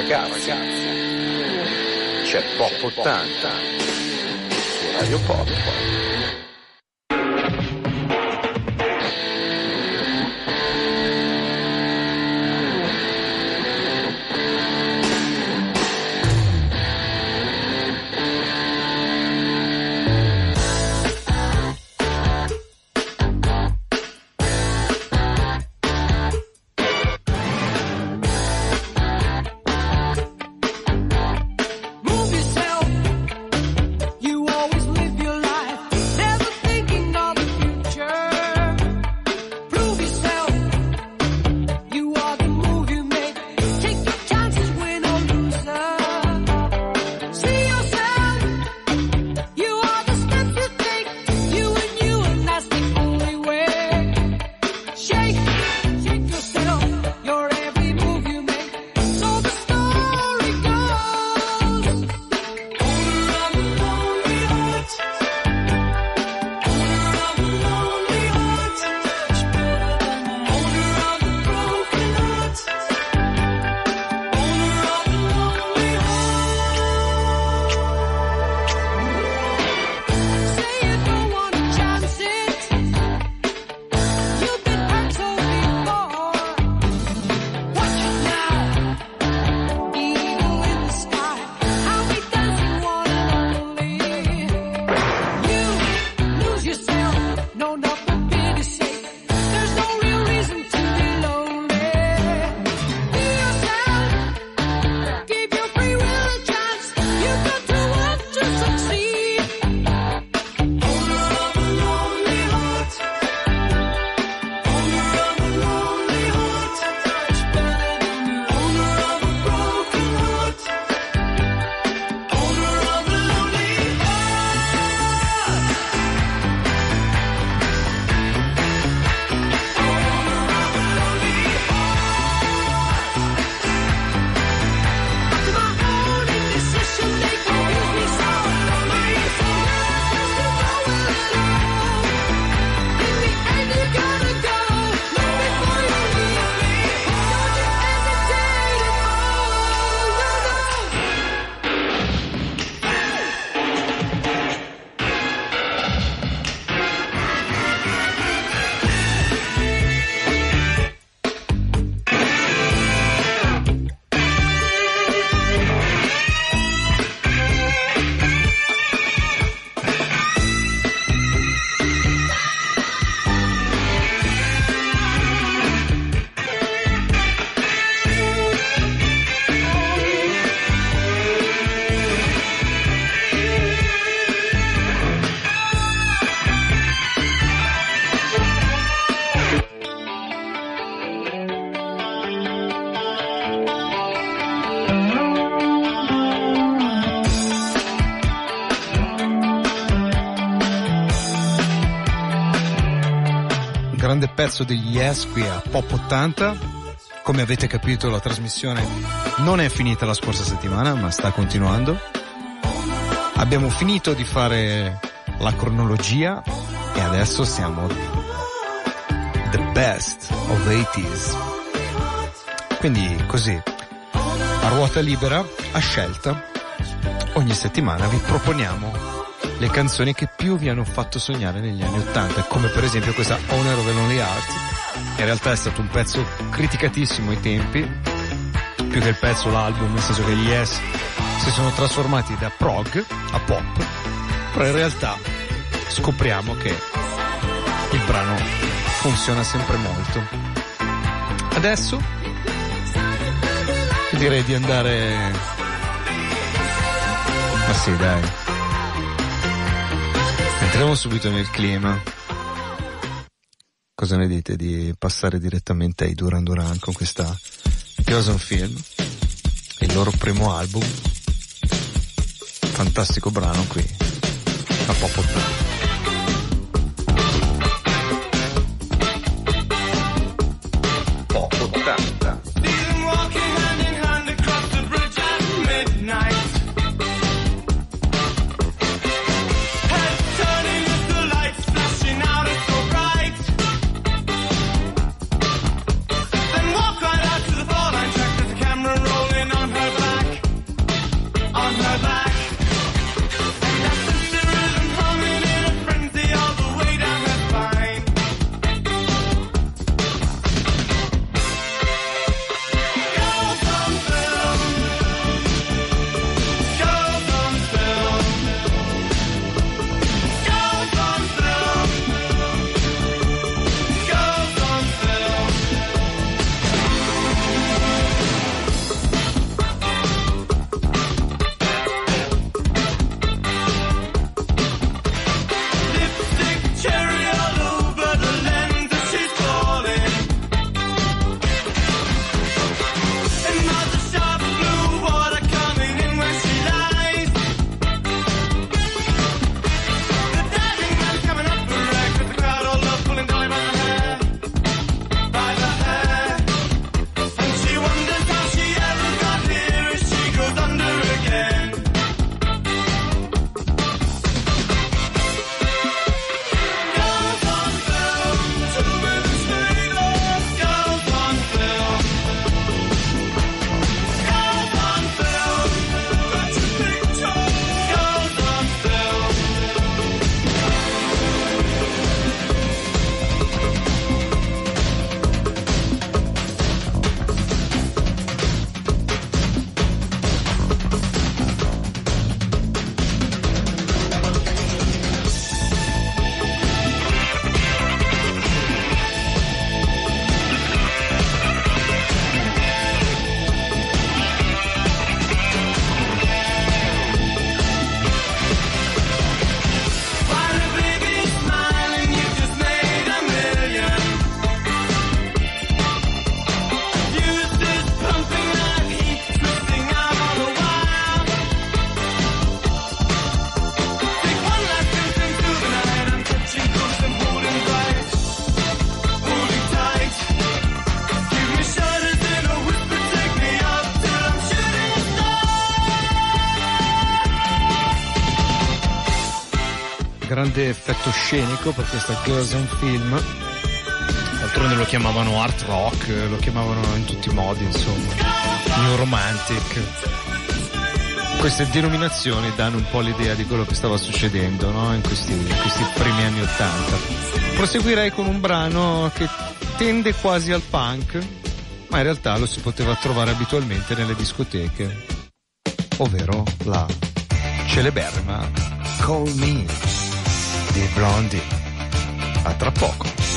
ragazzi, c'è Pop 80 su Radio Pop. Pezzo degli Yes qui a Pop 80. Come avete capito la trasmissione non è finita la scorsa settimana ma sta continuando. Abbiamo finito di fare la cronologia e adesso siamo the best of 80s. Quindi così, a ruota libera, a scelta, ogni settimana vi proponiamo le canzoni che più vi hanno fatto sognare negli anni Ottanta, come per esempio questa Honor of the Lonely Heart. In realtà è stato un pezzo criticatissimo ai tempi, più che il pezzo l'album, nel senso che gli Yes si sono trasformati da prog a pop, però in realtà scopriamo che il brano funziona sempre molto. Adesso direi di andare... Ma sì, dai. Entriamo subito nel clima. Cosa ne dite di passare direttamente ai Duran Duran con questa Pioson Film, il loro primo album, fantastico brano qui, a Pop 80. Effetto scenico per questa Girls on Film. D'altronde lo chiamavano art rock, lo chiamavano in tutti i modi, insomma. New romantic. Queste denominazioni danno un po' l'idea di quello che stava succedendo no? in, questi, in questi primi anni Ottanta. Proseguirei con un brano che tende quasi al punk, ma in realtà lo si poteva trovare abitualmente nelle discoteche, ovvero la celeberrima Call Me Blondie. A tra poco.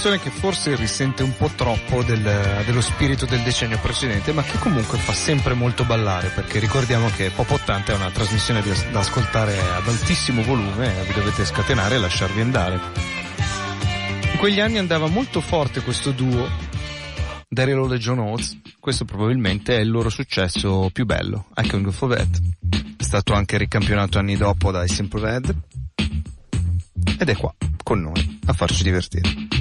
Canzone che forse risente un po' troppo del, dello spirito del decennio precedente, ma che comunque fa sempre molto ballare, perché ricordiamo che Pop 80 è una trasmissione da ascoltare ad altissimo volume, vi dovete scatenare e lasciarvi andare. In quegli anni andava molto forte questo duo, Daryl Hall e John Oates, questo probabilmente è il loro successo più bello, I Can Go For. È stato anche ricampionato anni dopo dai Simple Red, ed è qua, con noi, a farci divertire.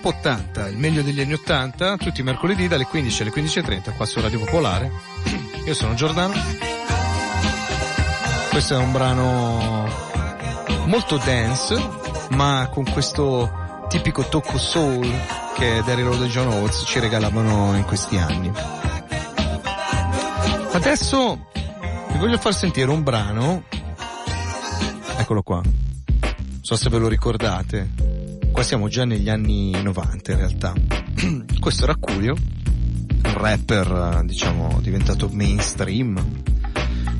Pop 80, il meglio degli anni 80, tutti i mercoledì dalle 15 alle 15.30 qua su Radio Popolare. Io sono Giordano. Questo è un brano molto dance, ma con questo tipico tocco soul che Derry Road e John Oates ci regalavano in questi anni. Adesso vi voglio far sentire un brano, eccolo qua, non so se ve lo ricordate, qua siamo già negli anni 90 in realtà. Questo era Curio, un rapper diciamo diventato mainstream,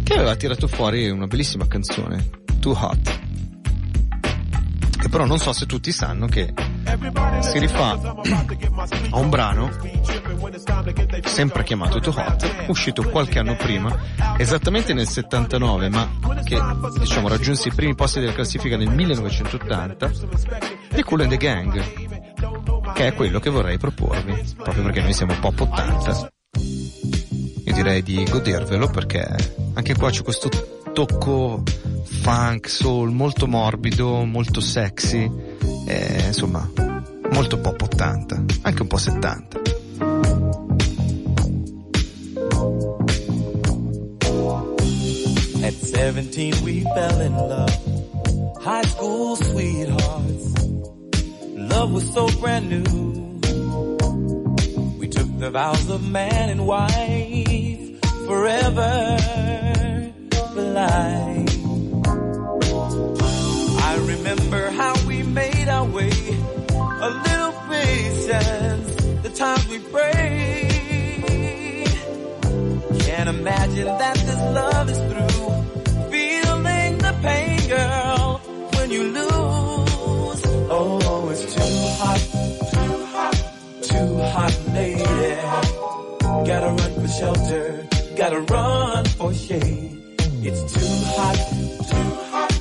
che aveva tirato fuori una bellissima canzone, Too Hot. Che però non so se tutti sanno che si rifà a un brano sempre chiamato Too Hot, uscito qualche anno prima, esattamente nel 79, ma che diciamo raggiunse i primi posti della classifica nel 1980, di Cool and the Gang, che è quello che vorrei proporvi, proprio perché noi siamo pop 80. Io direi di godervelo perché anche qua c'è questo tocco funk, soul molto morbido, molto sexy, e, insomma molto pop 80, anche un po' 70. At 17 we fell in love. High school sweethearts. Love was so brand new. We took the vows of man and wife forever for life. I remember how we made our way. A the times we pray. Can't imagine that this love is through. Feeling the pain, girl, when you lose. Oh, it's too hot, too hot, too hot, lady. Gotta run for shelter, gotta run for shade. It's too hot, too hot,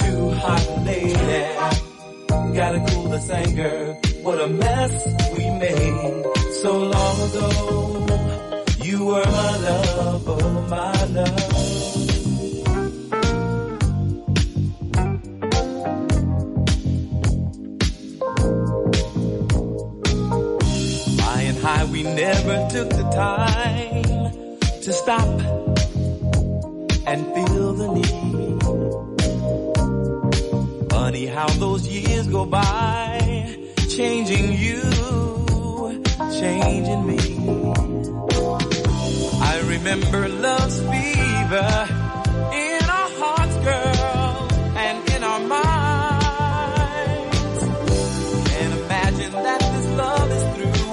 too hot, lady. Gotta cool this anger. What a mess we made so long ago. You were my love, oh my love. High, we never took the time to stop and feel the need. Funny how those years go by, changing you, changing me. I remember love's fever in our hearts, girl, and in our minds. Can't imagine that this love is through.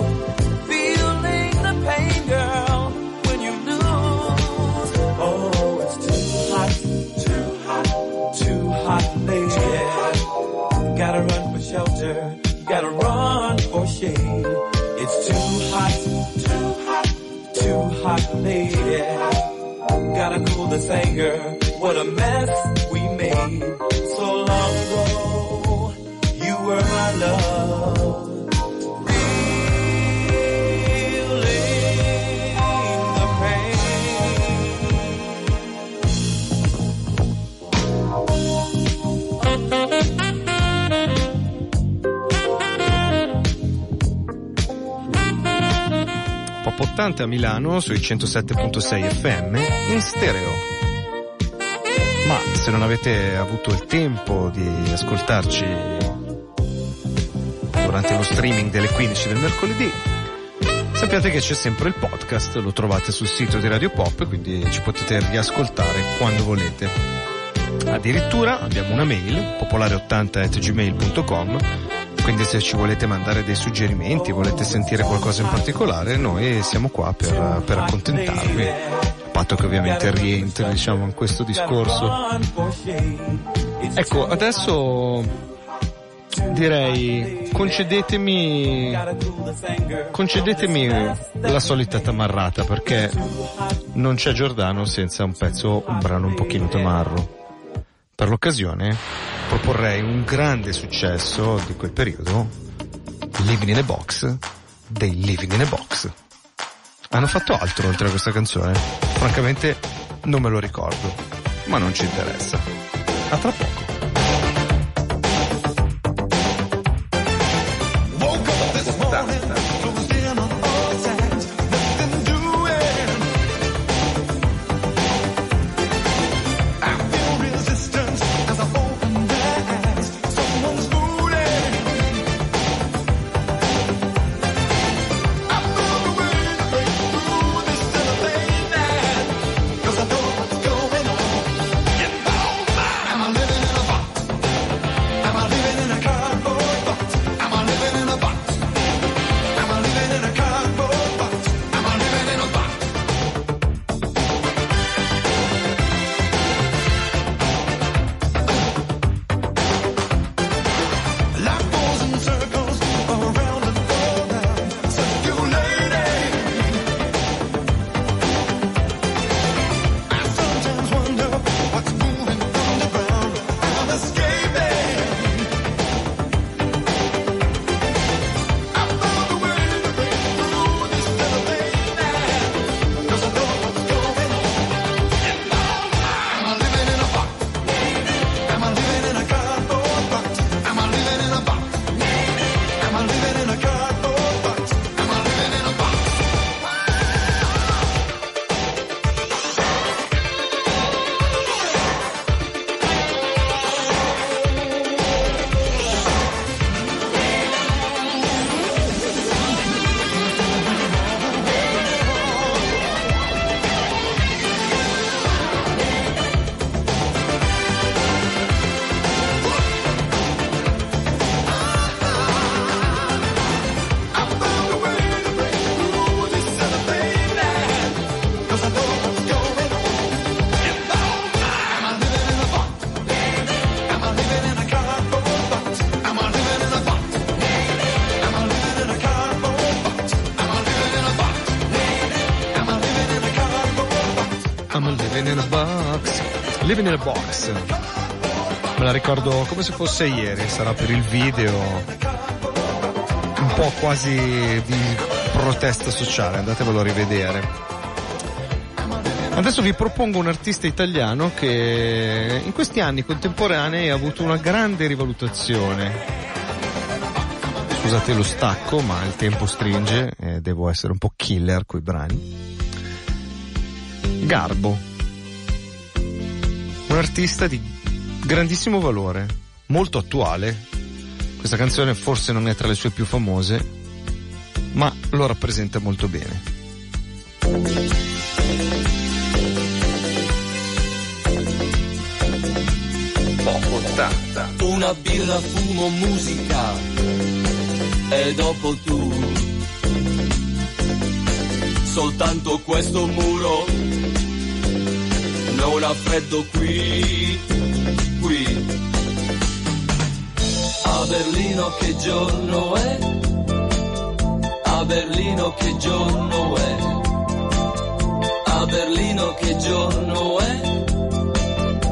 Feeling the pain, girl, when you lose. Oh, it's too hot, too hot, too hot, lady. Gotta run for shelter, anger. What a mess we made Pop 80 a Milano sui 107.6 FM in stereo. Ma se non avete avuto il tempo di ascoltarci durante lo streaming delle 15 del mercoledì, sappiate che c'è sempre il podcast, lo trovate sul sito di Radio Pop, quindi ci potete riascoltare quando volete. Addirittura abbiamo una mail, popolare80.gmail.com, quindi se ci volete mandare dei suggerimenti, volete sentire qualcosa in particolare, noi siamo qua per, per accontentarvi. A patto che ovviamente rientri, diciamo, in questo discorso. Ecco, adesso direi concedetemi concedetemi la solita tamarrata perché non c'è Giordano senza un pezzo, un brano un pochino tamarro. Per l'occasione proporrei un grande successo di quel periodo, Living in a Box, dei Living in a Box. Hanno fatto altro oltre a questa canzone? Francamente non me lo ricordo, ma non ci interessa. A tra poco. A box. Me la ricordo come se fosse ieri, sarà per il video un po' quasi di protesta sociale, andatevelo a rivedere. Adesso vi propongo un artista italiano che in questi anni contemporanei ha avuto una grande rivalutazione. Scusate lo stacco, ma il tempo stringe e devo essere un po' killer coi brani. Garbo. Un artista di grandissimo valore, molto attuale. Questa canzone forse non è tra le sue più famose, ma lo rappresenta molto bene. Pop 80. Una birra, fumo, musica e dopo tu. Soltanto questo muro ha freddo qui, qui. A Berlino che giorno è? A Berlino che giorno è? A Berlino che giorno è?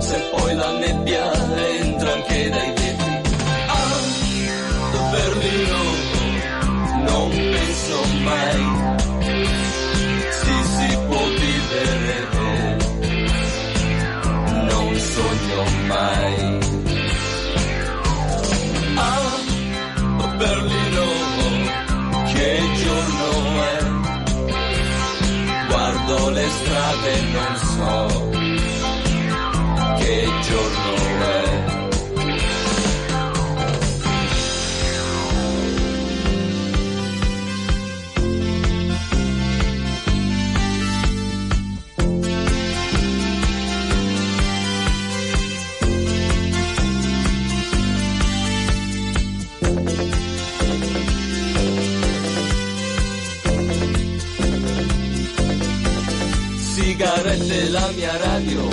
se poi la nebbia entra anche dai Guardo le la mia radio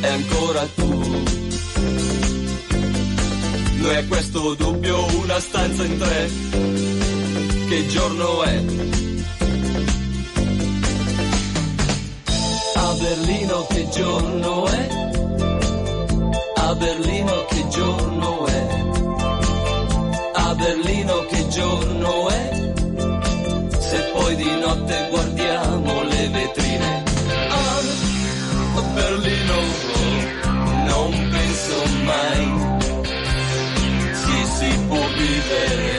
e ancora tu. Noi a questo dubbio una stanza in tre. Che giorno è? A Berlino che giorno è? A Berlino che giorno è? A Berlino che giorno è? Se poi di notte guardiamo le vetrine. Berlino non penso mai. Si si può vivere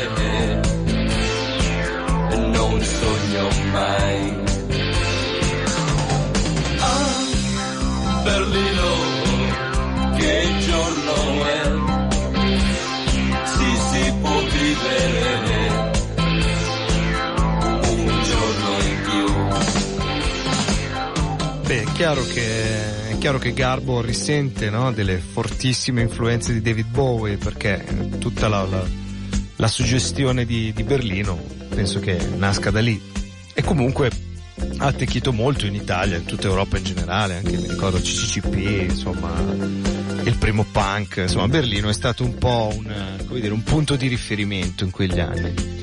chiaro che, è chiaro che Garbo risente no, delle fortissime influenze di David Bowie perché tutta la, la, la suggestione di, di Berlino penso che nasca da lì. E comunque ha attecchito molto in Italia, in tutta Europa in generale, anche mi ricordo CCCP, insomma, il primo punk, insomma Berlino è stato un po' un, dire, un punto di riferimento in quegli anni.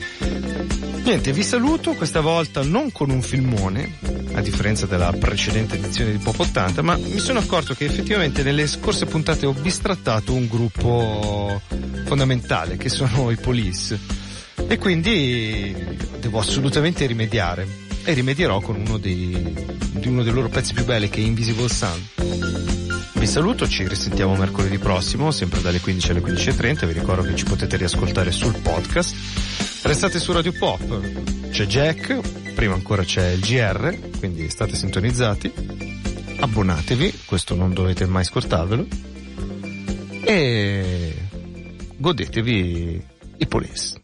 Niente, vi saluto questa volta non con un filmone, a differenza della precedente edizione di Pop 80, ma mi sono accorto che effettivamente nelle scorse puntate ho bistrattato un gruppo fondamentale, che sono i Police. E quindi devo assolutamente rimediare. E rimedierò con uno dei, di uno dei loro pezzi più belli che è Invisible Sun. Vi saluto, ci risentiamo mercoledì prossimo, sempre dalle 15 alle 15.30. Vi ricordo che ci potete riascoltare sul podcast. Restate su Radio Pop, c'è Jack, prima ancora c'è il GR, quindi state sintonizzati. Abbonatevi, questo non dovete mai scordarvelo. E godetevi i Police.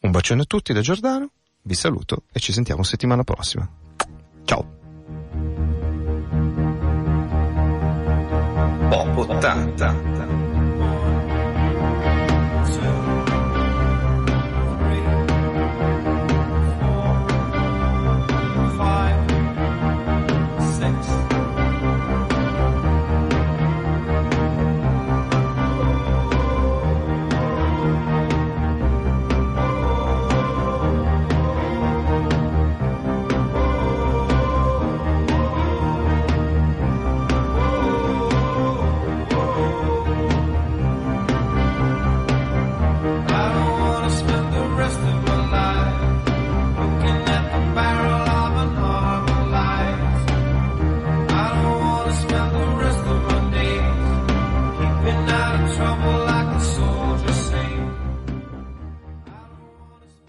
Un bacione a tutti da Giordano, vi saluto e ci sentiamo settimana prossima. Ciao! Pop 80.